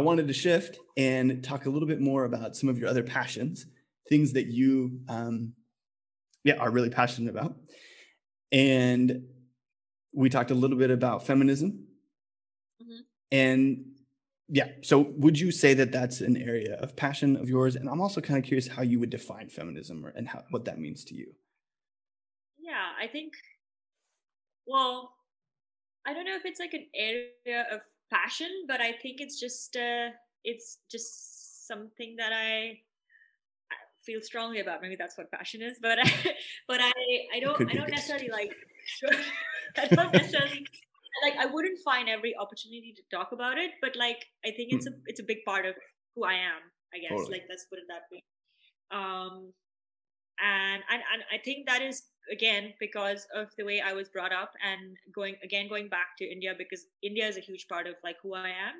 I wanted to shift and talk a little bit more about some of your other passions, things that you, um, yeah, are really passionate about. And we talked a little bit about feminism. Mm-hmm. And yeah, so would you say that that's an area of passion of yours? And I'm also kind of curious how you would define feminism or, and how, what that means to you. Yeah, I think, well, I don't know if it's like an area of passion, but I think it's just, uh, it's just something that I feel strongly about. Maybe that's what passion is, but I, but I, I don't, I don't necessarily like, I don't necessarily like I wouldn't find every opportunity to talk about it, but like I think it's a hmm. it's a big part of who I am. I guess totally. like let's put it that way. Um, and and and I think that is again because of the way I was brought up and going again going back to India because India is a huge part of like who I am.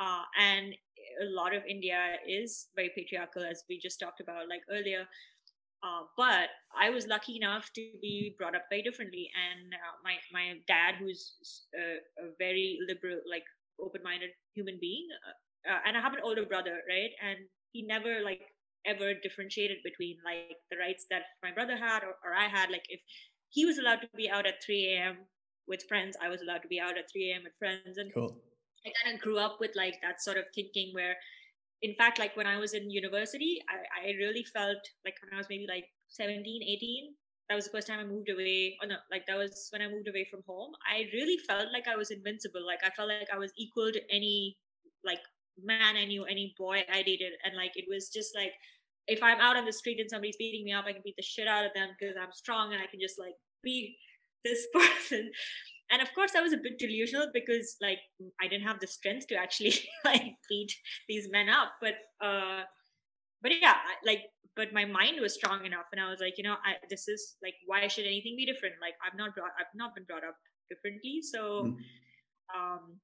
Uh, and a lot of India is very patriarchal, as we just talked about like earlier. Uh, but I was lucky enough to be brought up very differently, and uh, my my dad, who's a, a very liberal, like open-minded human being, uh, uh, and I have an older brother, right? And he never like ever differentiated between like the rights that my brother had or, or I had. Like if he was allowed to be out at 3 a.m. with friends, I was allowed to be out at 3 a.m. with friends, and cool. I kind of grew up with like that sort of thinking where in fact like when i was in university I, I really felt like when i was maybe like 17 18 that was the first time i moved away oh no like that was when i moved away from home i really felt like i was invincible like i felt like i was equal to any like man i knew any boy i dated and like it was just like if i'm out on the street and somebody's beating me up i can beat the shit out of them because i'm strong and i can just like be this person. And of course i was a bit delusional because like i didn't have the strength to actually like beat these men up. But uh but yeah like but my mind was strong enough and i was like you know I, this is like why should anything be different? Like i've not brought i've not been brought up differently. So mm. um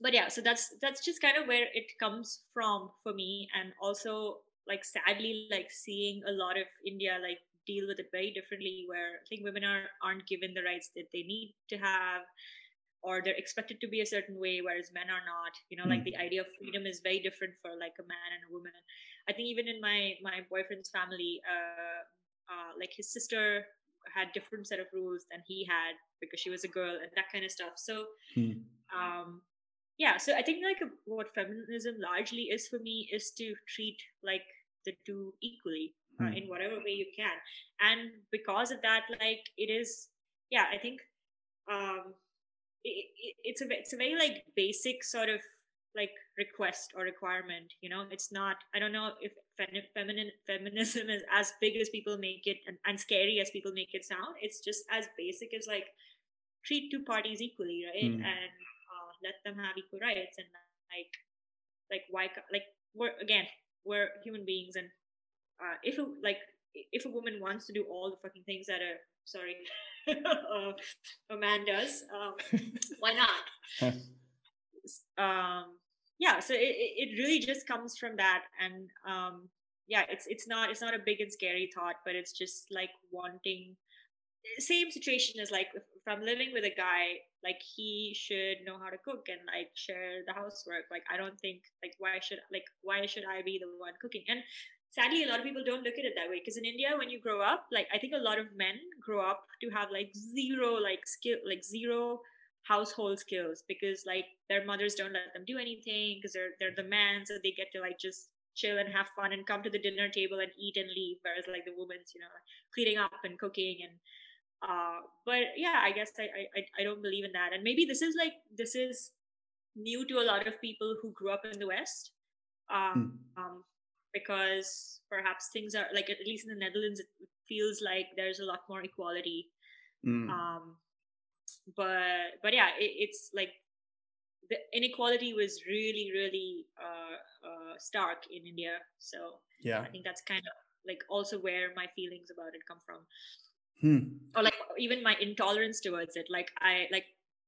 but yeah so that's that's just kind of where it comes from for me. And also like sadly like seeing a lot of india like deal with it very differently where i think women are aren't given the rights that they need to have or they're expected to be a certain way whereas men are not you know mm. like hmm. the idea of freedom is very different for like a man and a woman i think even in my my boyfriend's family uh, uh like his sister had different set of rules than he had because she was a girl and that kind of stuff so mm. um yeah so i think like what feminism largely is for me is to treat like the two equally uh, in whatever way you can. And because of that like it is yeah i think um it, it, it's a it's a very like basic sort of like request or requirement you know? It's not i don't know if feminine feminism is as big as people make it and, and scary as people make it sound. It's just as basic as like treat two parties equally right? Mm. and uh, let them have equal rights and like like why like we're again we're human beings and uh, if a, like if a woman wants to do all the fucking things that a sorry uh, a man does, um, why not? um, yeah, so it, it really just comes from that, and um, yeah, it's it's not it's not a big and scary thought, but it's just like wanting. Same situation as like if I'm living with a guy, like he should know how to cook and like share the housework. Like I don't think like why should like why should I be the one cooking? And sadly a lot of people don't look at it that way because in india when you grow up like i think a lot of men grow up to have like zero like skill like zero household skills because like their mothers don't let them do anything because they're they're the man, so they get to like just chill and have fun and come to the dinner table and eat and leave whereas like the woman's you know cleaning up and cooking and uh but yeah i guess I, I i don't believe in that and maybe this is like this is new to a lot of people who grew up in the west um, mm. um because perhaps things are like at least in the Netherlands, it feels like there's a lot more equality. Mm. Um, but but yeah, it, it's like the inequality was really really uh, uh, stark in India. So yeah, I think that's kind of like also where my feelings about it come from. Hmm. Or like even my intolerance towards it. Like I like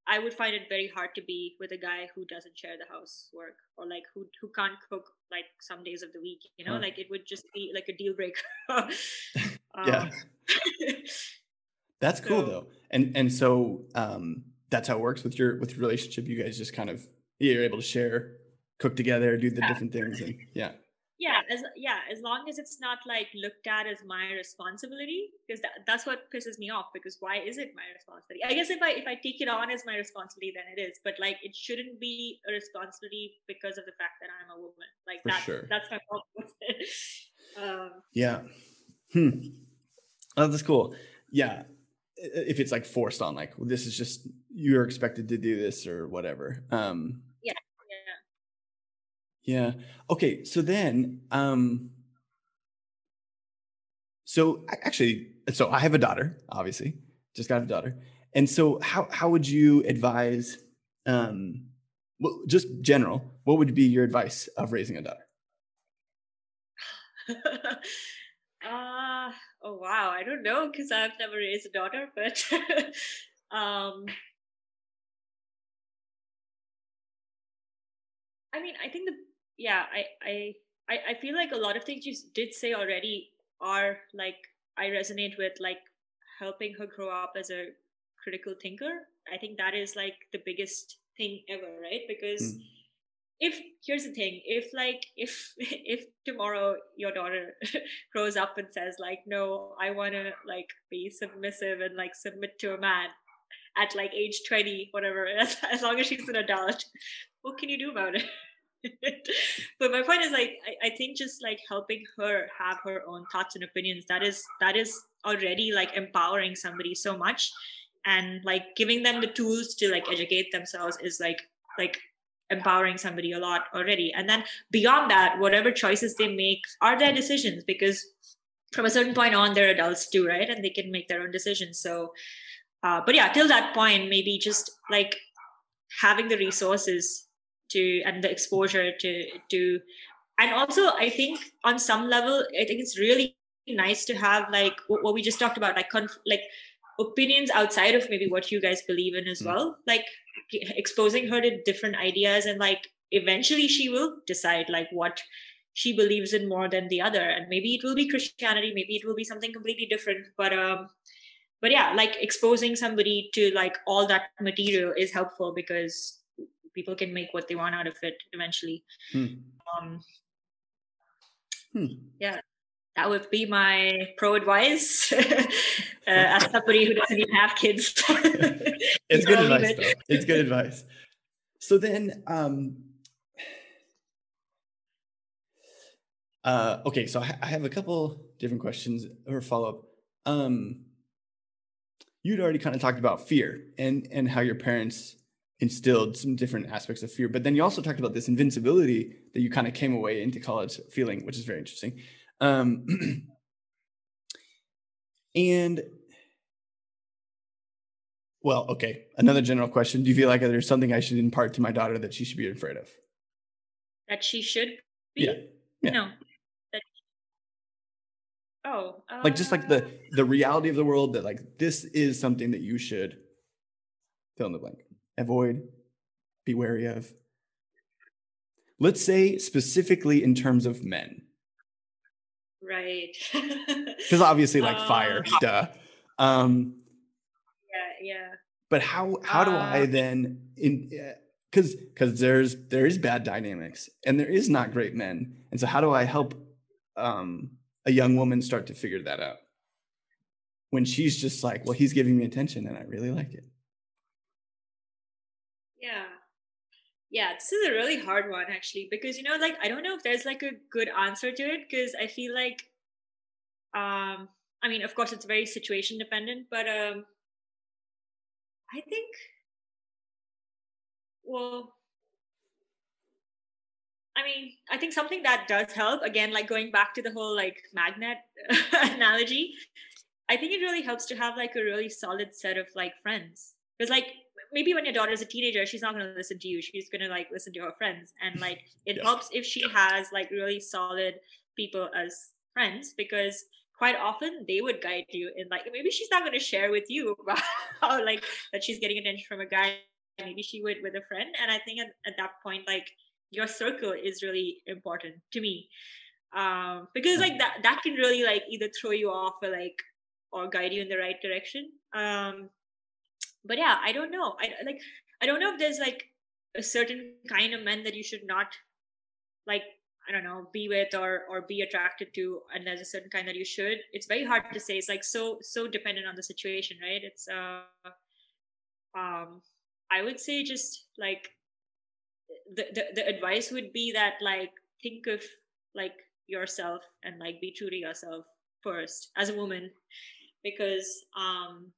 I would find it very hard to be with a guy who doesn't share the housework or like who who can't cook like some days of the week. You know, huh. like it would just be like a deal breaker. um, yeah, that's cool so, though. And and so um, that's how it works with your with your relationship. You guys just kind of you're able to share cook together, do the yeah. different things, and yeah yeah as yeah as long as it's not like looked at as my responsibility because that, that's what pisses me off because why is it my responsibility? I guess if i if i take it on as my responsibility then it is but like it shouldn't be a responsibility because of the fact that i'm a woman. Like For that's sure. that's my problem with it. Um, yeah. Hmm. Oh, that's cool. Yeah. If it's like forced on like this is just you're expected to do this or whatever. Um yeah. Okay. So then, um, so actually, so I have a daughter, obviously, just got a daughter. And so how, how would you advise, um, well, just general, what would be your advice of raising a daughter? uh, oh, wow. I don't know because I've never raised a daughter, but, um, I mean, I think the yeah I, I i feel like a lot of things you did say already are like i resonate with like helping her grow up as a critical thinker. I think that is like the biggest thing ever right? Because mm. if here's the thing if like if if tomorrow your daughter grows up and says like no i want to like be submissive and like submit to a man at like age 20 whatever as, as long as she's an adult what can you do about it but my point is like I, I think just like helping her have her own thoughts and opinions that is that is already like empowering somebody so much. And like giving them the tools to like educate themselves is like like empowering somebody a lot already. And then beyond that whatever choices they make are their decisions because from a certain point on they're adults too right? And they can make their own decisions. So uh, but yeah till that point maybe just like having the resources to and the exposure to to and also i think on some level i think it's really nice to have like what we just talked about like conf- like opinions outside of maybe what you guys believe in as mm. well like exposing her to different ideas and like eventually she will decide like what she believes in more than the other and maybe it will be christianity maybe it will be something completely different but um but yeah like exposing somebody to like all that material is helpful because people can make what they want out of it eventually. Hmm. Um, hmm. Yeah, that would be my pro advice uh, as somebody who doesn't even have kids. it's good advice. It. It's good advice. So then, um, uh, okay, so I have a couple different questions or follow up. Um, you'd already kind of talked about fear and and how your parents instilled some different aspects of fear. But then you also talked about this invincibility that you kind of came away into college feeling, which is very interesting. Um, and well, okay. Another general question: Do you feel like there's something I should impart to my daughter that she should be afraid of? That she should be. Yeah. yeah. No. That... Oh. Uh... Like just like the the reality of the world that like this is something that you should fill in the blank avoid, be wary of? Let's say specifically in terms of men. Right. Because obviously, like fire, um, duh. Um, yeah, yeah. But how how do uh, I then in because because there's there is bad dynamics and there is not great men, and so how do I help um, a young woman start to figure that out when she's just like, well, he's giving me attention and I really like it. Yeah. Yeah, this is a really hard one actually because you know like I don't know if there's like a good answer to it because I feel like um I mean of course it's very situation dependent but um I think well I mean, I think something that does help, again, like going back to the whole like magnet analogy, I think it really helps to have like a really solid set of like friends. Because like maybe when your daughter is a teenager, she's not going to listen to you. She's going to like listen to her friends. And like it yeah. helps if she has like really solid people as friends because quite often they would guide you in like maybe she's not going to share with you about how like that she's getting attention from a guy maybe she would with a friend and i think at, at that point like your circle is really important to me um because like that that can really like either throw you off or like or guide you in the right direction um but yeah i don't know i like i don't know if there's like a certain kind of men that you should not like I don't know, be with or or be attracted to, and there's a certain kind that you should. It's very hard to say. It's like so so dependent on the situation, right? It's uh, um, I would say just like the the, the advice would be that like think of like yourself and like be true to yourself first as a woman, because um,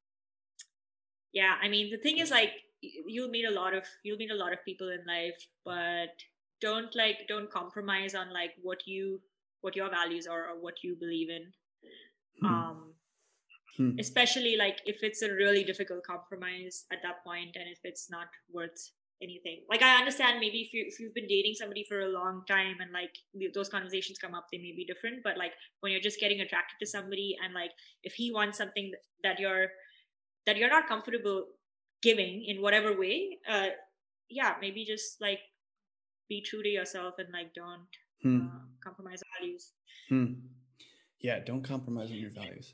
yeah, I mean the thing is like you'll meet a lot of you'll meet a lot of people in life, but don't like don't compromise on like what you what your values are or what you believe in hmm. um hmm. especially like if it's a really difficult compromise at that point and if it's not worth anything like i understand maybe if you if you've been dating somebody for a long time and like those conversations come up they may be different but like when you're just getting attracted to somebody and like if he wants something that you're that you're not comfortable giving in whatever way uh yeah maybe just like be true to yourself and like don't hmm. uh, compromise values. Hmm. Yeah, don't compromise on your values.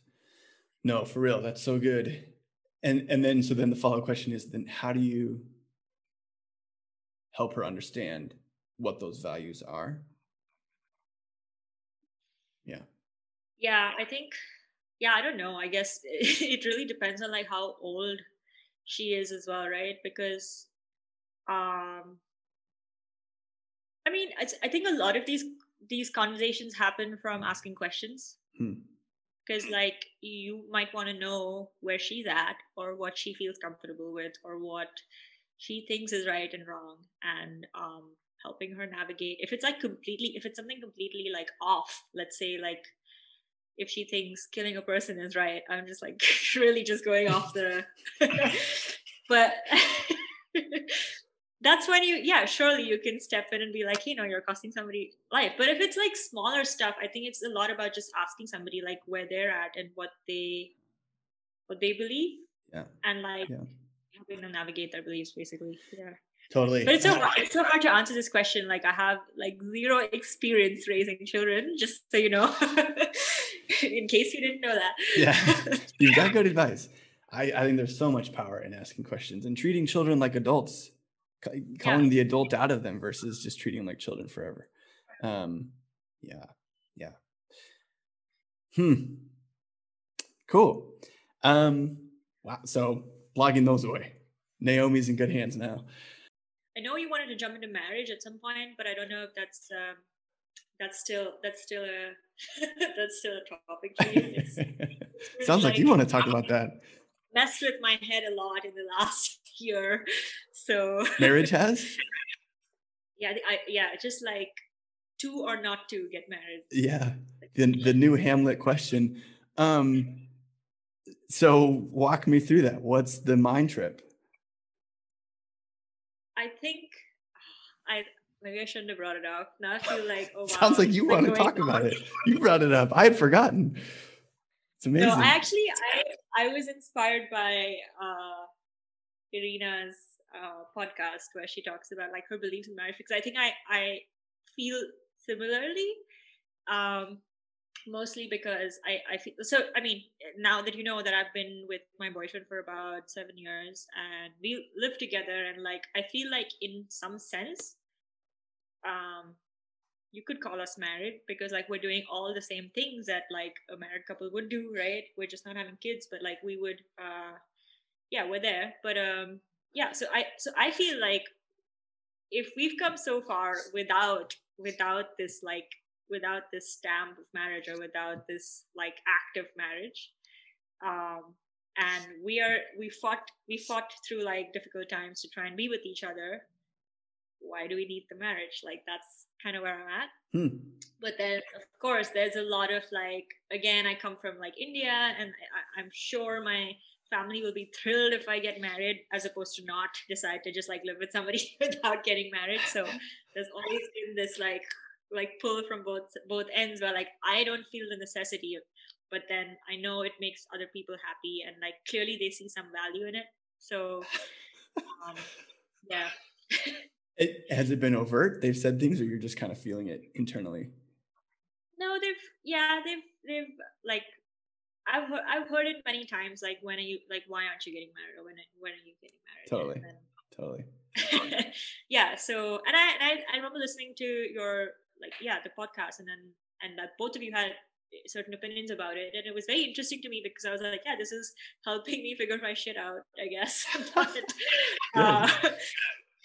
No, for real, that's so good. And and then so then the follow up question is then how do you help her understand what those values are? Yeah. Yeah, I think yeah, I don't know. I guess it really depends on like how old she is as well, right? Because um I mean, I think a lot of these these conversations happen from asking questions. Because hmm. like you might want to know where she's at, or what she feels comfortable with, or what she thinks is right and wrong, and um, helping her navigate. If it's like completely, if it's something completely like off, let's say like if she thinks killing a person is right, I'm just like really just going off the. but that's when you yeah surely you can step in and be like you know you're costing somebody life. But if it's like smaller stuff i think it's a lot about just asking somebody like where they're at and what they what they believe. Yeah. And like yeah. helping them navigate their beliefs basically. Yeah. Totally. But it's so hard, it's so hard to answer this question like i have like zero experience raising children just so you know in case you didn't know that yeah you got good advice I, I think there's so much power in asking questions and treating children like adults calling yeah. the adult out of them versus just treating them like children forever. Um, yeah, yeah. Hmm. Cool. Um, wow. So blogging those away. Naomi's in good hands now. I know you wanted to jump into marriage at some point, but I don't know if that's um, that's still that's still a that's still a topic for you. Sounds like, like you want to talk about that. Messed with my head a lot in the last year. So marriage has. yeah, I, yeah, just like to or not to get married. Yeah, the the new Hamlet question. Um, so walk me through that. What's the mind trip? I think I maybe I shouldn't have brought it up. Now I feel like oh wow. Sounds like you want to talk about it. You brought it up. I had forgotten. It's amazing. No, I actually I I was inspired by uh Irina's uh, podcast where she talks about like her beliefs in marriage because I think I I feel similarly. Um, mostly because I, I feel so I mean now that you know that I've been with my boyfriend for about seven years and we live together and like I feel like in some sense um you could call us married because like we're doing all the same things that like a married couple would do right we're just not having kids but like we would uh yeah, we're there. But um, yeah, so I so I feel like if we've come so far without without this like without this stamp of marriage or without this like active marriage um and we are we fought we fought through like difficult times to try and be with each other why do we need the marriage like that's kind of where i'm at hmm. but then of course there's a lot of like again i come from like india and I, i'm sure my family will be thrilled if I get married as opposed to not decide to just like live with somebody without getting married. So there's always been this like like pull from both both ends where like I don't feel the necessity but then I know it makes other people happy and like clearly they see some value in it. So um, yeah. It, has it been overt? They've said things or you're just kind of feeling it internally? No, they've yeah, they've they've like I've heard, I've heard it many times. Like, when are you like, why aren't you getting married, or when when are you getting married? Totally, then, totally. yeah. So, and I, and I I remember listening to your like yeah the podcast and then and that both of you had certain opinions about it and it was very interesting to me because i was like yeah this is helping me figure my shit out i guess uh,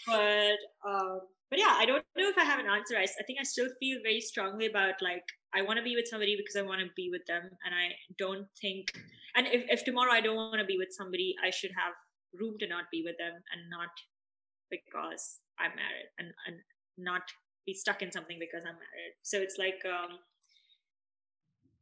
but um but yeah i don't know if i have an answer. I, I think i still feel very strongly about like i want to be with somebody because i want to be with them. And i don't think and if, if tomorrow i don't want to be with somebody i should have room to not be with them and not because i'm married and, and not be stuck in something because i'm married. So it's like um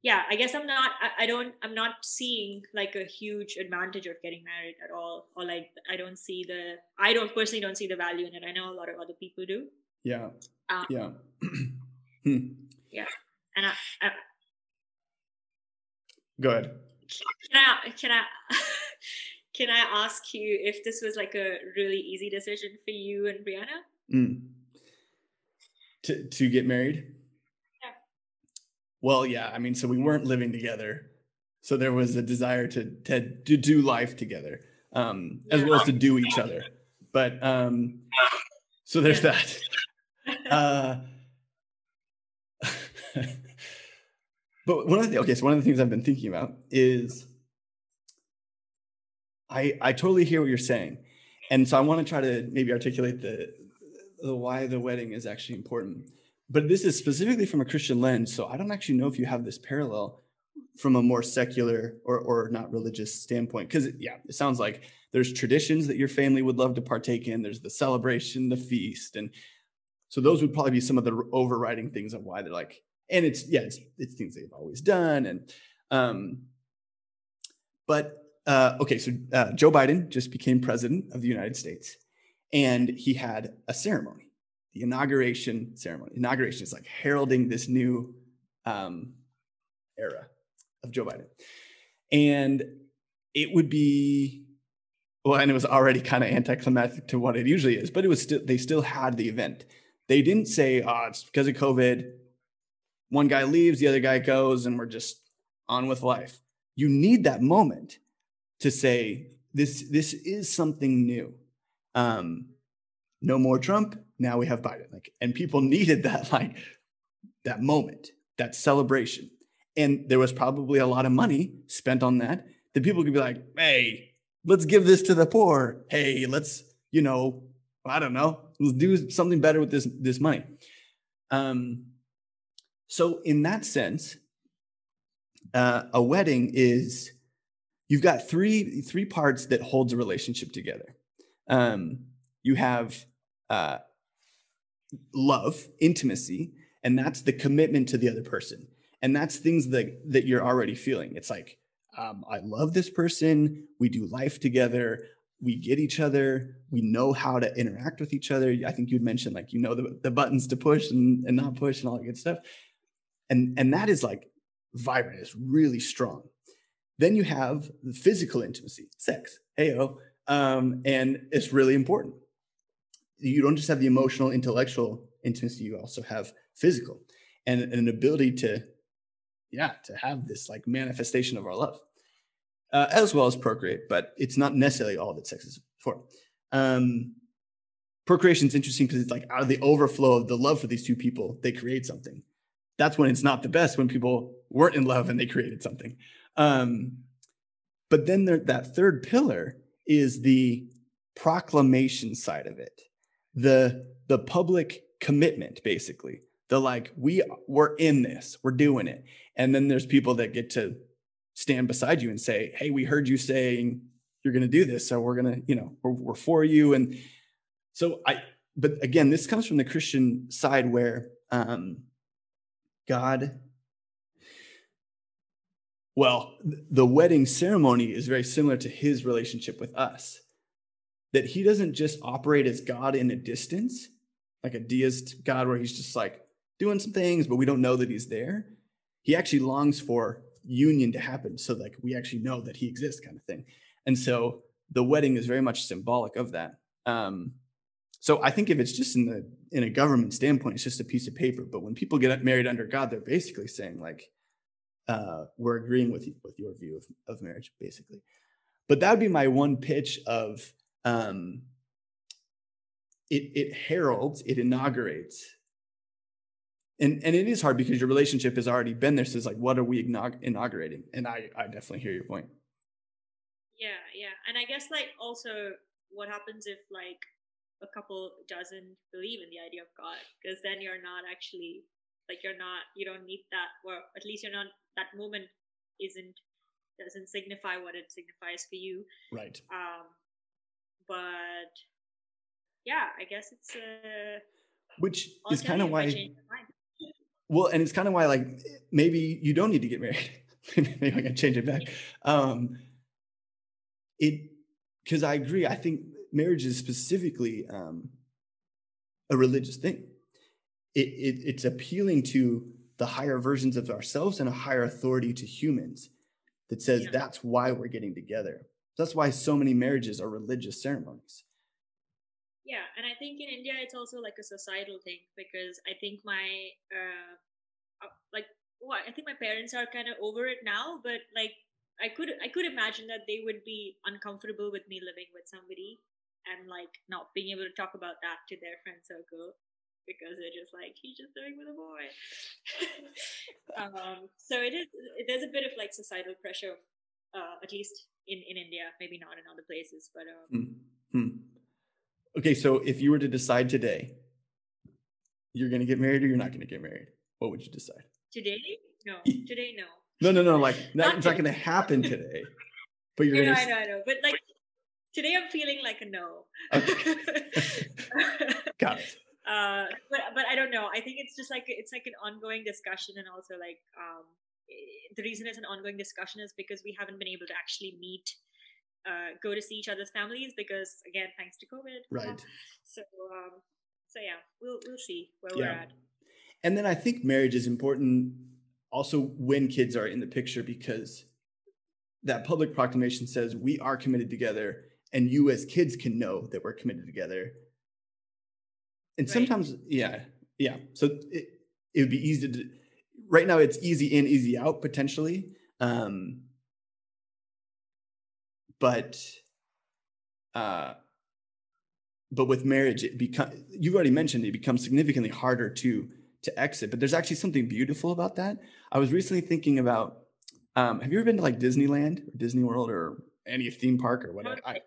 yeah i guess i'm not I, I, don't i'm not seeing like a huge advantage of getting married at all or like i don't see the i don't personally don't see the value in it. I know a lot of other people do. Yeah. Um, yeah. Hmm. yeah and I, I, go ahead. Can i can i can i ask you if this was like a really easy decision for you and brianna? Mm. to to get married well, yeah. I mean, so we weren't living together. So there was a desire to to, to do life together, um, as well as to do each other. But um, so there's that. Uh, but one of the okay, so one of the things I've been thinking about is I I totally hear what you're saying, and so I want to try to maybe articulate the the why the wedding is actually important but this is specifically from a Christian lens. So I don't actually know if you have this parallel from a more secular or, or not religious standpoint. Because, yeah, it sounds like there's traditions that your family would love to partake in, there's the celebration, the feast. And so those would probably be some of the overriding things of why they're like, and it's, yeah, it's, it's things they've always done. And, um, but, uh, okay, so uh, Joe Biden just became president of the United States and he had a ceremony the inauguration ceremony. Inauguration is like heralding this new um, era of Joe Biden. And it would be, well, and it was already kind of anticlimactic to what it usually is, but it was still, they still had the event. They didn't say, oh, it's because of COVID. One guy leaves, the other guy goes, and we're just on with life. You need that moment to say, this, this is something new. Um, no more Trump. Now we have Biden. Like, and people needed that, like, that moment, that celebration. And there was probably a lot of money spent on that. That people could be like, hey, let's give this to the poor. Hey, let's, you know, I don't know, let's do something better with this this money. Um, so in that sense, uh, a wedding is you've got three three parts that holds a relationship together. Um, you have uh, love, intimacy, and that's the commitment to the other person. And that's things that that you're already feeling. It's like, um, I love this person. We do life together. We get each other. We know how to interact with each other. I think you'd mentioned like you know the, the buttons to push and, and not push and all that good stuff. And and that is like vibrant. It's really strong. Then you have the physical intimacy, sex. Heyo. Um, and it's really important you don't just have the emotional, intellectual intimacy, you also have physical and, and an ability to, yeah, to have this like manifestation of our love, uh, as well as procreate, but it's not necessarily all that sex is for. Um, procreation is interesting because it's like out of the overflow of the love for these two people, they create something. That's when it's not the best when people weren't in love and they created something. Um, but then there, that third pillar is the proclamation side of it the the public commitment basically. The like we we're in this we're doing it. And then there's people that get to stand beside you and say hey we heard you saying you're going to do this so we're going to you know we're, we're for you. And so i but again this comes from the christian side where um god well the wedding ceremony is very similar to his relationship with us that he doesn't just operate as God in a distance, like a deist God where he's just like doing some things, but we don't know that he's there. He actually longs for union to happen so like we actually know that he exists kind of thing. And so the wedding is very much symbolic of that. Um, so I think if it's just in the in a government standpoint, it's just a piece of paper. But when people get married under God, they're basically saying like, uh, "We're agreeing with you, with your view of, of marriage," basically. But that would be my one pitch of um, it, it heralds, it inaugurates and and it is hard because your relationship has already been there. So it's like, what are we inaugurating? And I I definitely hear your point. Yeah, yeah, and I guess like also what happens if like a couple doesn't believe in the idea of God because then you're not actually like you're not you don't need that or at least you're not that moment isn't doesn't signify what it signifies for you right um but yeah i guess it's uh which is kind of why well and it's kind of why like maybe you don't need to get married maybe i can change it back um it because i agree i think marriage is specifically um a religious thing it, it, it's appealing to the higher versions of ourselves and a higher authority to humans that says yeah. that's why we're getting together. That's why so many marriages are religious ceremonies. Yeah, and I think in India it's also like a societal thing because I think my uh, uh like well, I think my parents are kind of over it now, but like I could I could imagine that they would be uncomfortable with me living with somebody and like not being able to talk about that to their friend circle because they're just like he's just doing with a boy. um, so it is. There's a bit of like societal pressure, uh, at least in in India. Maybe not in other places, but. Um, mm-hmm. Okay, so if you were to decide today, you're going to get married or you're not going to get married, what would you decide? Today? No. Today, no. No, no, no. Like not, it's not going to happen today. But you're. You gonna... I know, I know. But like today, I'm feeling like a no. Okay. Got it uh, but but I don't know. I think it's just like it's like an ongoing discussion, and also like um, the reason it's an ongoing discussion is because we haven't been able to actually meet, uh, go to see each other's families because again, thanks to COVID. Right. So um, so yeah, we'll we'll see where yeah. we're at. And then I think marriage is important also when kids are in the picture because that public proclamation says we are committed together and you as kids can know that we're committed together and right. sometimes yeah yeah so it, it would be easy to right now it's easy in easy out potentially. Um but uh but with marriage it become you've already mentioned it becomes significantly harder to to exit but there's actually something beautiful about that. I was recently thinking about um have you ever been to like disneyland or disney world or any theme park or whatever? I,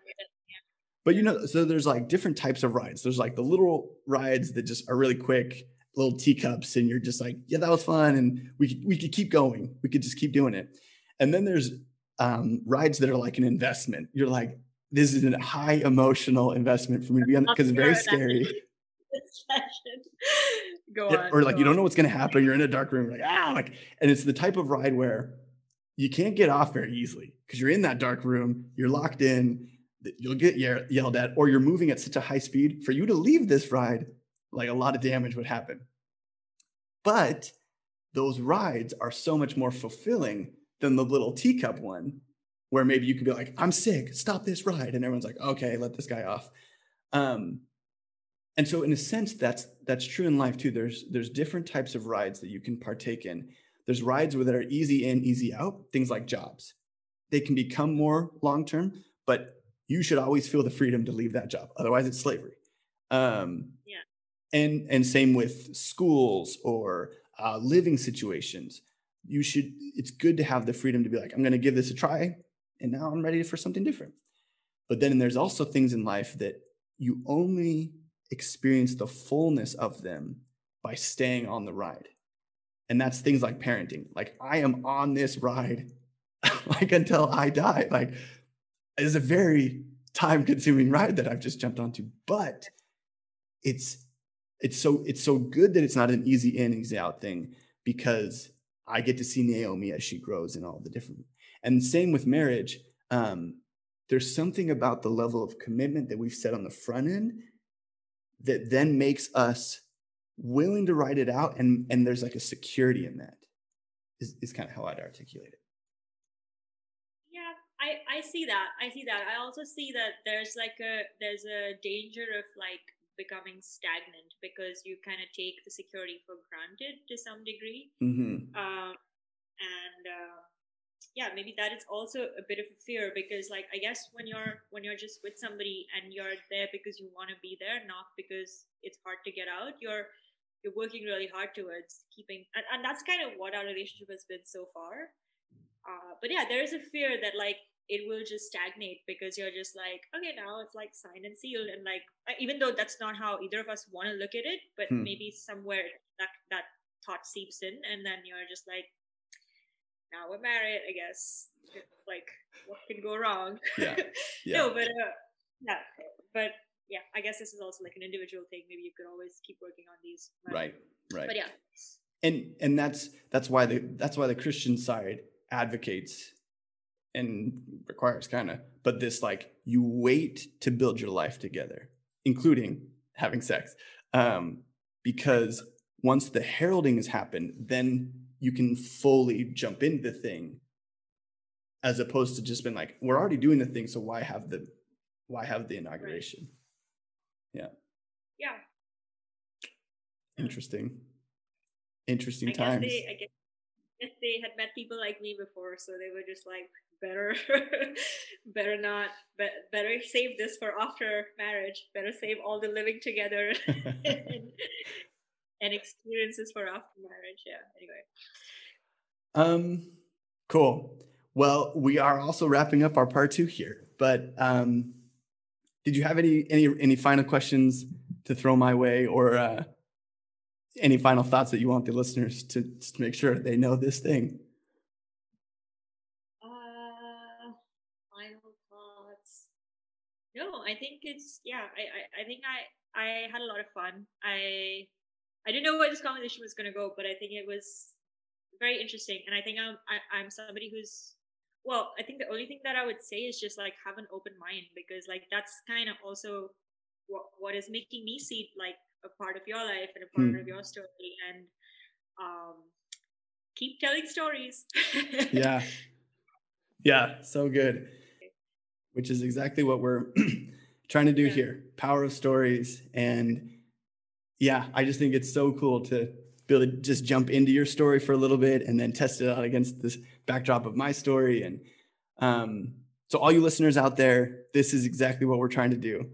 but you know, so there's like different types of rides. There's like the little rides that just are really quick, little teacups, and you're just like, yeah, that was fun, and we could, we could keep going. We could just keep doing it. And then there's um, rides that are like an investment. You're like, this is a high emotional investment for me to be on because it's very scary. go yeah, on. Or like you on. don't know what's gonna happen. You're in a dark room, like ah, like, and it's the type of ride where you can't get off very easily because you're in that dark room. You're locked in you'll get yelled at or you're moving at such a high speed for you to leave this ride like a lot of damage would happen but those rides are so much more fulfilling than the little teacup one where maybe you could be like i'm sick stop this ride and everyone's like okay let this guy off um, and so in a sense that's that's true in life too there's there's different types of rides that you can partake in there's rides that are easy in easy out things like jobs they can become more long term but you should always feel the freedom to leave that job. Otherwise, it's slavery. Um, yeah. And and same with schools or uh, living situations. You should. It's good to have the freedom to be like, I'm going to give this a try, and now I'm ready for something different. But then there's also things in life that you only experience the fullness of them by staying on the ride. And that's things like parenting. Like I am on this ride like until I die. Like it's a very time consuming ride that I've just jumped onto, but it's it's so it's so good that it's not an easy in easy out thing because I get to see Naomi as she grows in all the different and same with marriage. Um, there's something about the level of commitment that we've set on the front end that then makes us willing to write it out and and there's like a security in that is, is kind of how I'd articulate it. Yeah i, I see that. I see that. I also see that there's like a there's a danger of like becoming stagnant because you kind of take the security for granted to some degree. Mm-hmm. Um, and uh, yeah, maybe that is also a bit of a fear because like I guess when you're when you're just with somebody and you're there because you want to be there, not because it's hard to get out, you're you're working really hard towards keeping and, and that's kind of what our relationship has been so far uh, but yeah there is a fear that like it will just stagnate because you're just like okay now it's like signed and sealed and like even though that's not how either of us want to look at it but hmm. maybe somewhere that that thought seeps in and then you're just like now we're married i guess like what can go wrong yeah, yeah. no but uh, yeah but yeah, I guess this is also like an individual thing. Maybe you could always keep working on these. Right. Right. But yeah. And and that's that's why the that's why the Christian side advocates and requires kind of but this like you wait to build your life together including having sex um because once the heralding has happened then you can fully jump into the thing as opposed to just been like we're already doing the thing so why have the why have the inauguration right. Yeah. Yeah. Interesting. Interesting I times. They, I guess they had met people like me before, so they were just like, better, better not, be, better save this for after marriage. Better save all the living together and, and experiences for after marriage. Yeah. Anyway. Um. Cool. Well, we are also wrapping up our part two here, but um, did you have any any any final questions to throw my way or uh, any final thoughts that you want the listeners to, to make sure they know this thing? Uh final thoughts. No i think it's yeah i i, I think i i had a lot of fun. I i didn't know where this conversation was going to go but i think it was very interesting and i think i'm I, i'm somebody who's well i think the only thing that i would say is just like have an open mind because like that's kind of also what, what is making me see like a part of your life and a part hmm. of your story and um keep telling stories yeah yeah so good which is exactly what we're trying to do yeah. here power of stories and yeah i just think it's so cool to be able to just jump into your story for a little bit and then test it out against this backdrop of my story. And um, so, all you listeners out there, this is exactly what we're trying to do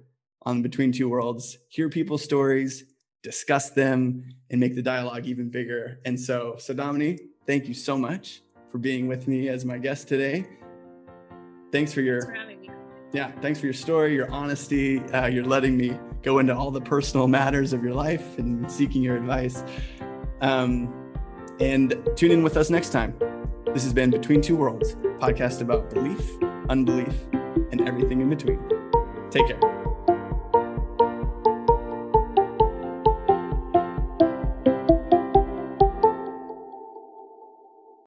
on Between Two Worlds hear people's stories, discuss them, and make the dialogue even bigger. And so, Soudamini, thank you so much for being with me as my guest today. Thanks for your. Thanks for yeah, thanks for your story, your honesty. Uh, you're letting me go into all the personal matters of your life and seeking your advice. Um, and tune in with us next time. This has been Between Two Worlds, podcast about belief, unbelief, and everything in between. Take care.